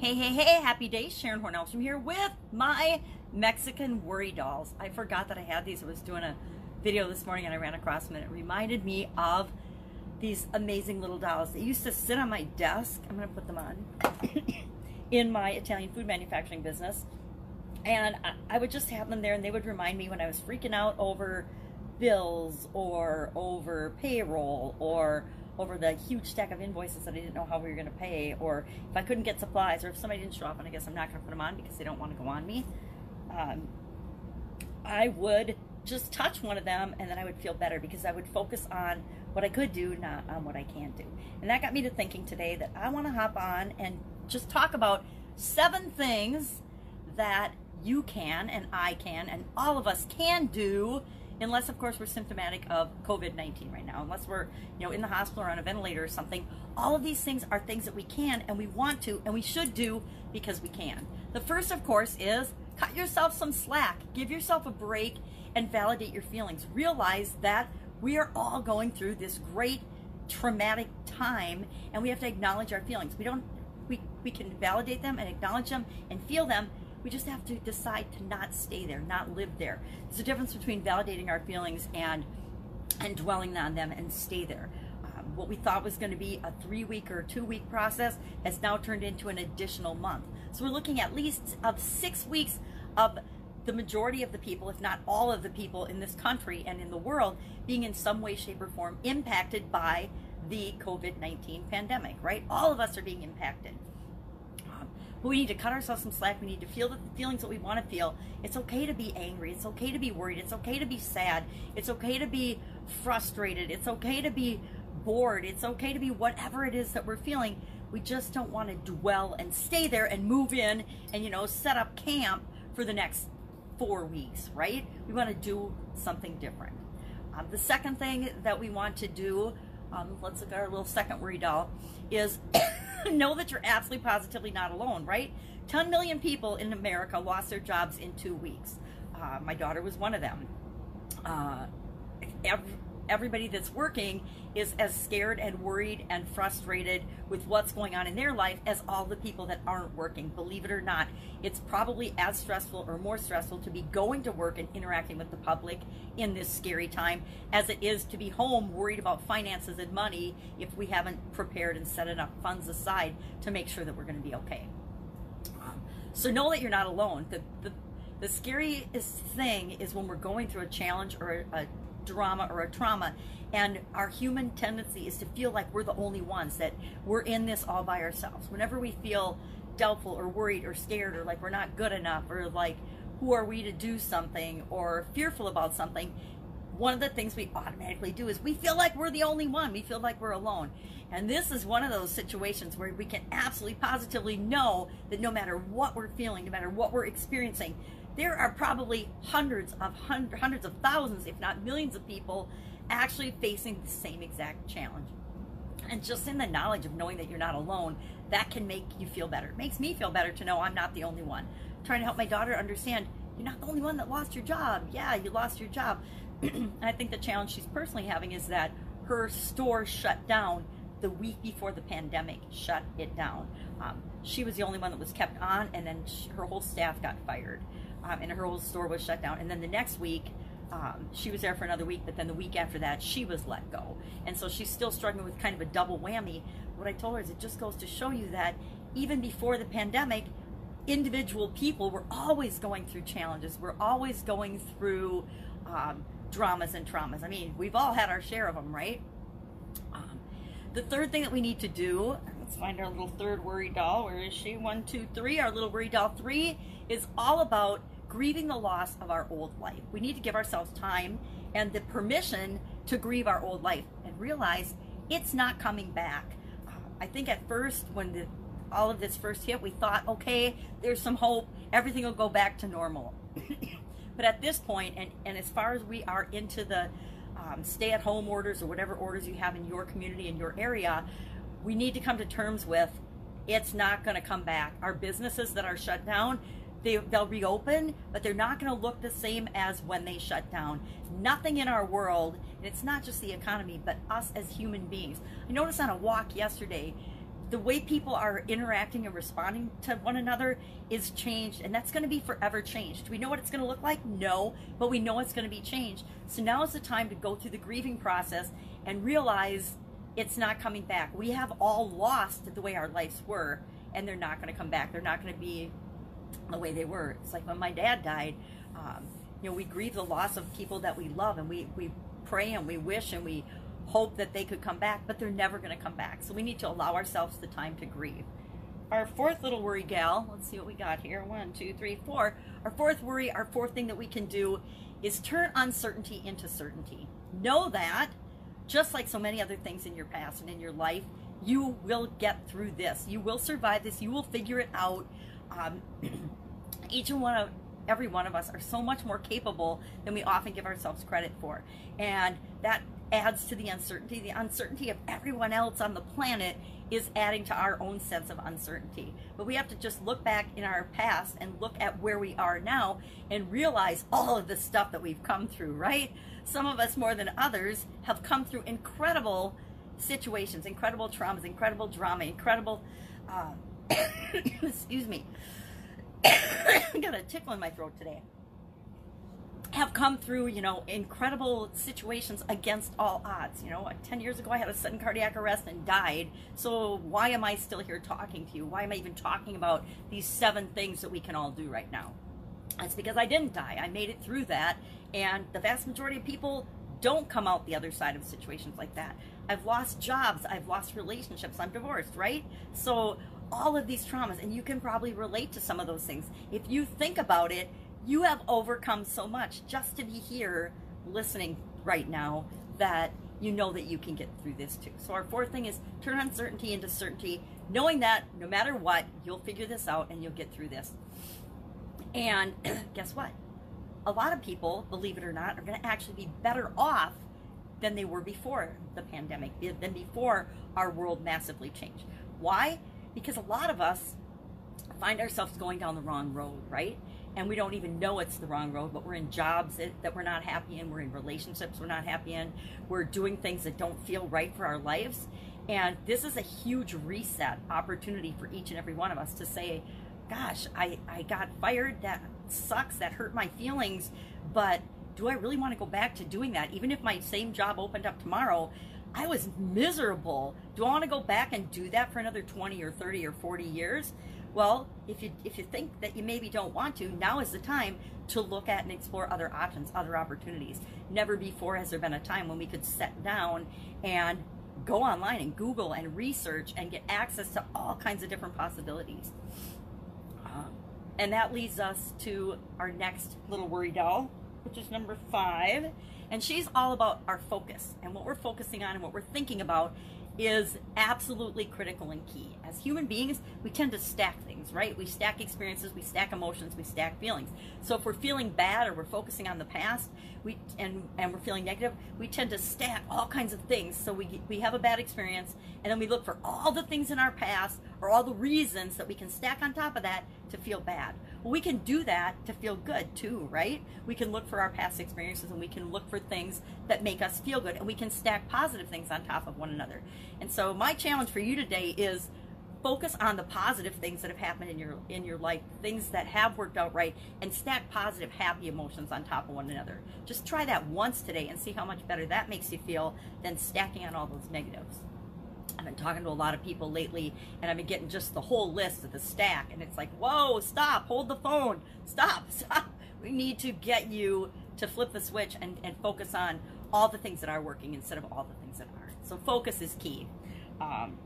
Hey, hey, hey, happy day. Sharon Hornelstrom here with my Mexican worry dolls. I forgot that I had these. I was doing a video this morning and I ran across them and it reminded me of these amazing little dolls. They used to sit on my desk. I'm going to put them on in my Italian food manufacturing business. And I would just have them there and they would remind me when I was freaking out over bills or over payroll or over the huge stack of invoices that I didn't know how we were going to pay, or if I couldn't get supplies, or if somebody didn't show up, and I guess I'm not going to put them on because they don't want to go on me, um, I would just touch one of them and then I would feel better because I would focus on what I could do, not on what I can't do. And that got me to thinking today that I want to hop on and just talk about seven things that you can and I can and all of us can do unless of course we're symptomatic of COVID-19 right now, unless we're, you know, in the hospital or on a ventilator or something. All of these things are things that we can and we want to and we should do because we can. The first of course is cut yourself some slack, give yourself a break and validate your feelings. Realize that we are all going through this great traumatic time and we have to acknowledge our feelings. We don't we, we can validate them and acknowledge them and feel them we just have to decide to not stay there, not live there. There's a difference between validating our feelings and and dwelling on them and stay there. Um, what we thought was going to be a three week or two week process has now turned into an additional month. So we're looking at least of six weeks of the majority of the people, if not all of the people in this country and in the world, being in some way, shape, or form impacted by the COVID 19 pandemic, right? All of us are being impacted. But we need to cut ourselves some slack. We need to feel the feelings that we want to feel. It's okay to be angry. It's okay to be worried. It's okay to be sad. It's okay to be frustrated. It's okay to be bored. It's okay to be whatever it is that we're feeling. We just don't want to dwell and stay there and move in and, you know, set up camp for the next four weeks, right? We want to do something different. Um, the second thing that we want to do, um, let's look at our little second worry doll, is know that you're absolutely positively not alone, right? 10 million people in America lost their jobs in two weeks. Uh, my daughter was one of them. Uh, every, everybody that's working is as scared and worried and frustrated with what's going on in their life as all the people that aren't working. Believe it or not, it's probably as stressful or more stressful to be going to work and interacting with the public in this scary time as it is to be home worried about finances and money if we haven't prepared and set enough funds aside to make sure that we're going to be okay. So know that you're not alone. The, the, the scariest thing is when we're going through a challenge or a, a drama or a trauma. And our human tendency is to feel like we're the only ones, that we're in this all by ourselves. Whenever we feel doubtful or worried or scared or like we're not good enough or like who are we to do something or fearful about something, one of the things we automatically do is we feel like we're the only one. We feel like we're alone. And this is one of those situations where we can absolutely positively know that no matter what we're feeling, no matter what we're experiencing, there are probably hundreds of hundreds of thousands, if not millions of people actually facing the same exact challenge. And just in the knowledge of knowing that you're not alone, that can make you feel better. It makes me feel better to know I'm not the only one. I'm trying to help my daughter understand you're not the only one that lost your job. Yeah, you lost your job. I think the challenge she's personally having is that her store shut down the week before the pandemic shut it down. Um, she was the only one that was kept on, and then she, her whole staff got fired um, and her whole store was shut down. And then the next week, um, she was there for another week, but then the week after that, she was let go. And so she's still struggling with kind of a double whammy. What I told her is it just goes to show you that even before the pandemic, individual people were always going through challenges. We're always going through um, dramas and traumas. I mean, we've all had our share of them, right? Um, the third thing that we need to do, let's find our little third worry doll. Where is she? One, two, three. Our little worry doll three is all about grieving the loss of our old life. We need to give ourselves time and the permission to grieve our old life and realize it's not coming back. Uh, I think at first, when the, all of this first hit, we thought, okay, there's some hope, everything will go back to normal. but at this point, and, and as far as we are into the um, stay at home orders or whatever orders you have in your community, in your area, we need to come to terms with it's not going to come back. Our businesses that are shut down, they, they'll reopen, but they're not going to look the same as when they shut down. Nothing in our world, and it's not just the economy, but us as human beings. I noticed on a walk yesterday, the way people are interacting and responding to one another is changed and that's going to be forever changed do we know what it's going to look like no but we know it's going to be changed so now is the time to go through the grieving process and realize it's not coming back we have all lost the way our lives were and they're not going to come back they're not going to be the way they were it's like when my dad died um, you know we grieve the loss of people that we love and we, we pray and we wish and we hope that they could come back, but they're never going to come back. So we need to allow ourselves the time to grieve. Our fourth little worry gal, let's see what we got here. One, two, three, four. Our fourth worry, our fourth thing that we can do is turn uncertainty into certainty. Know that, just like so many other things in your past and in your life, you will get through this. You will survive this. You will figure it out. Um, each and one of every one of us are so much more capable than we often give ourselves credit for. And that adds to the uncertainty. The uncertainty of everyone else on the planet is adding to our own sense of uncertainty. But we have to just look back in our past and look at where we are now and realize all of the stuff that we've come through, right? Some of us more than others have come through incredible situations, incredible traumas, incredible drama, incredible, uh, excuse me, I got a tickle in my throat today have come through, you know, incredible situations against all odds. You know, 10 years ago I had a sudden cardiac arrest and died. So why am I still here talking to you? Why am I even talking about these seven things that we can all do right now? It's because I didn't die. I made it through that. And the vast majority of people don't come out the other side of situations like that. I've lost jobs. I've lost relationships. I'm divorced, right? So all of these traumas, and you can probably relate to some of those things. If you think about it, you have overcome so much just to be here listening right now that you know that you can get through this too. So our fourth thing is turn uncertainty into certainty, knowing that no matter what, you'll figure this out and you'll get through this. And guess what? A lot of people, believe it or not, are going to actually be better off than they were before the pandemic, eh, than before our world massively changed. Why? Because a lot of us find ourselves going down the wrong road, right? And we don't even know it's the wrong road, but we're in jobs that, that, we're not happy in, we're in relationships we're not happy in, we're doing things that don't feel right for our lives. And this is a huge reset opportunity for each and every one of us to say, gosh, I, I got fired, that sucks, that hurt my feelings, but do I really want to go back to doing that? Even if my same job opened up tomorrow, I was miserable. Do I want to go back and do that for another 20 or 30 or 40 years? Well, if you if you think that you maybe don't want to, now is the time to look at and explore other options, other opportunities. Never before has there been a time when we could sit down and go online and Google and research and get access to all kinds of different possibilities. Um, and that leads us to our next little worry doll, which is number five. And she's all about our focus and what we're focusing on and what we're thinking about is absolutely critical and key. As human beings, we tend to stack things, right? We stack experiences, we stack emotions, we stack feelings. So if we're feeling bad or we're focusing on the past, we and and we're feeling negative, we tend to stack all kinds of things. So we we have a bad experience, and then we look for all the things in our past or all the reasons that we can stack on top of that to feel bad. Well, we can do that to feel good too, right? We can look for our past experiences and we can look for things that make us feel good and we can stack positive things on top of one another. And so my challenge for you today is focus on the positive things that have happened in your in your life, things that have worked out right and stack positive happy emotions on top of one another. Just try that once today and see how much better that makes you feel than stacking on all those negatives. I've been talking to a lot of people lately, and I've been getting just the whole list of the stack, and it's like, whoa, stop, hold the phone, stop, stop. We need to get you to flip the switch and, and focus on all the things that are working instead of all the things that aren't. So focus is key. Um,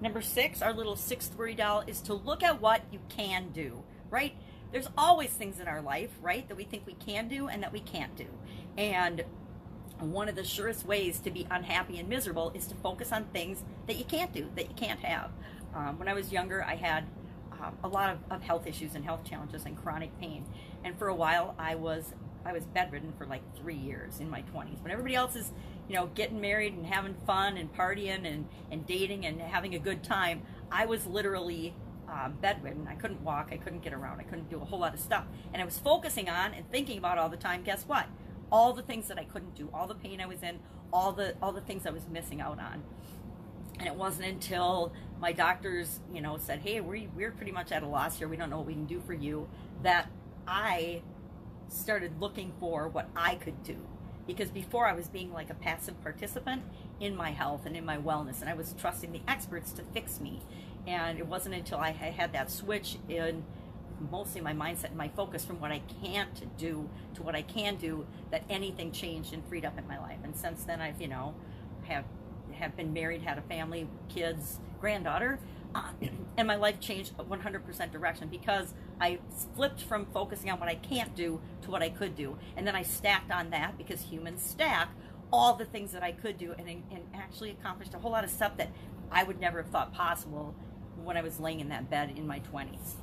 number six, our little sixth worry doll, is to look at what you can do, right? There's always things in our life, right, that we think we can do and that we can't do. And one of the surest ways to be unhappy and miserable is to focus on things that you can't do, that you can't have. Um, when I was younger, I had um, a lot of, of health issues and health challenges and chronic pain. And for a while, I was I was bedridden for like three years in my 20s. When everybody else is, you know, getting married and having fun and partying and, and dating and having a good time, I was literally um, bedridden. I couldn't walk. I couldn't get around. I couldn't do a whole lot of stuff. And I was focusing on and thinking about all the time. Guess what? All the things that I couldn't do, all the pain I was in, all the all the things I was missing out on. And it wasn't until my doctors, you know, said, "Hey, we we're pretty much at a loss here. We don't know what we can do for you." That I started looking for what I could do because before I was being like a passive participant in my health and in my wellness, and I was trusting the experts to fix me. And it wasn't until I had that switch in mostly my mindset and my focus from what I can't do to what I can do that anything changed and freed up in my life. And since then, I've you know have have been married, had a family, kids, granddaughter, uh, and my life changed 100% direction because I flipped from focusing on what I can't do to what I could do, and then I stacked on that because humans stack all the things that I could do, and, and actually accomplished a whole lot of stuff that I would never have thought possible when I was laying in that bed in my 20s.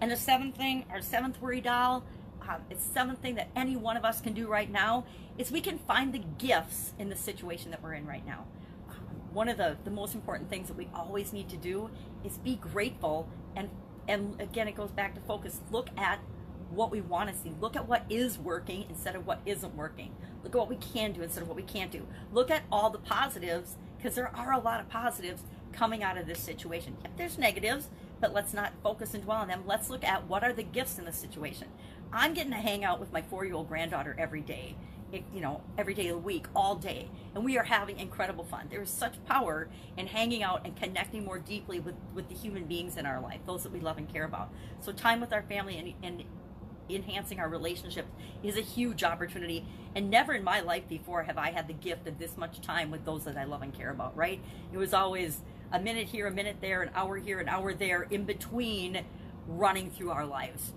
And the seventh thing, our seventh worry doll, um, it's seventh thing that any one of us can do right now is we can find the gifts in the situation that we're in right now. Um, one of the, the most important things that we always need to do is be grateful and and again it goes back to focus. Look at what we want to see. Look at what is working instead of what isn't working. Look at what we can do instead of what we can't do. Look at all the positives because there are a lot of positives coming out of this situation. Yep, there's negatives, but let's not focus and dwell on them. Let's look at what are the gifts in the situation. I'm getting to hang out with my four-year-old granddaughter every day, you know, every day of the week, all day, and we are having incredible fun. There is such power in hanging out and connecting more deeply with with the human beings in our life, those that we love and care about. So time with our family and, and enhancing our relationship is a huge opportunity. And never in my life before have I had the gift of this much time with those that I love and care about, right? It was always a minute here, a minute there, an hour here, an hour there, in between running through our lives.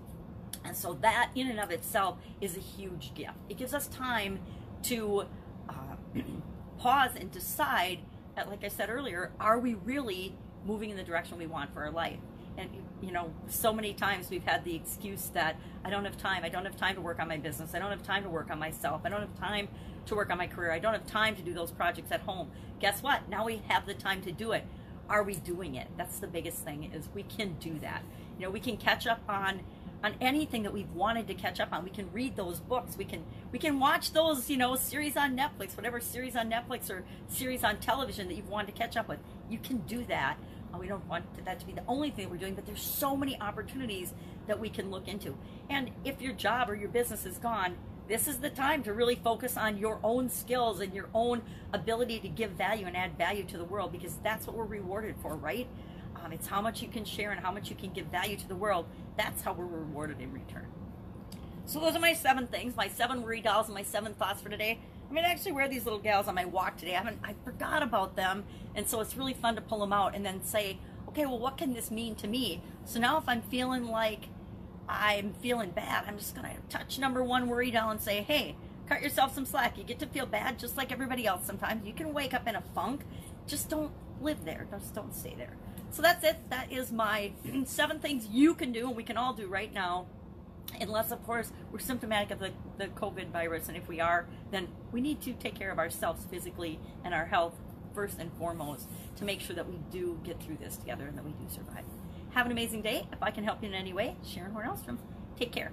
And so that in and of itself is a huge gift. It gives us time to uh, pause and decide, that, like I said earlier, are we really moving in the direction we want for our life? And, you know, so many times we've had the excuse that I don't have time. I don't have time to work on my business. I don't have time to work on myself. I don't have time to work on my career. I don't have time to do those projects at home. Guess what? Now we have the time to do it. Are we doing it? That's the biggest thing is we can do that. You know, we can catch up on on anything that we've wanted to catch up on. We can read those books. We can we can watch those, you know, series on Netflix, whatever series on Netflix or series on television that you've wanted to catch up with. You can do that. Uh, we don't want that to be the only thing we're doing, but there's so many opportunities that we can look into. And if your job or your business is gone, this is the time to really focus on your own skills and your own ability to give value and add value to the world because that's what we're rewarded for, right? Um, it's how much you can share and how much you can give value to the world. That's how we're rewarded in return. So those are my seven things, my seven worry dolls, and my seven thoughts for today. I'm gonna actually wear these little gals on my walk today. I haven't, I forgot about them, and so it's really fun to pull them out and then say, okay, well, what can this mean to me? So now if I'm feeling like I'm feeling bad, I'm just gonna touch number one worry doll and say, hey, cut yourself some slack. You get to feel bad just like everybody else sometimes. You can wake up in a funk. Just don't live there. Just don't stay there. So that's it. That is my seven things you can do and we can all do right now. Unless, of course, we're symptomatic of the, the COVID virus. And if we are, then we need to take care of ourselves physically and our health first and foremost to make sure that we do get through this together and that we do survive. Have an amazing day. If I can help you in any way, Sharon Horn Take care.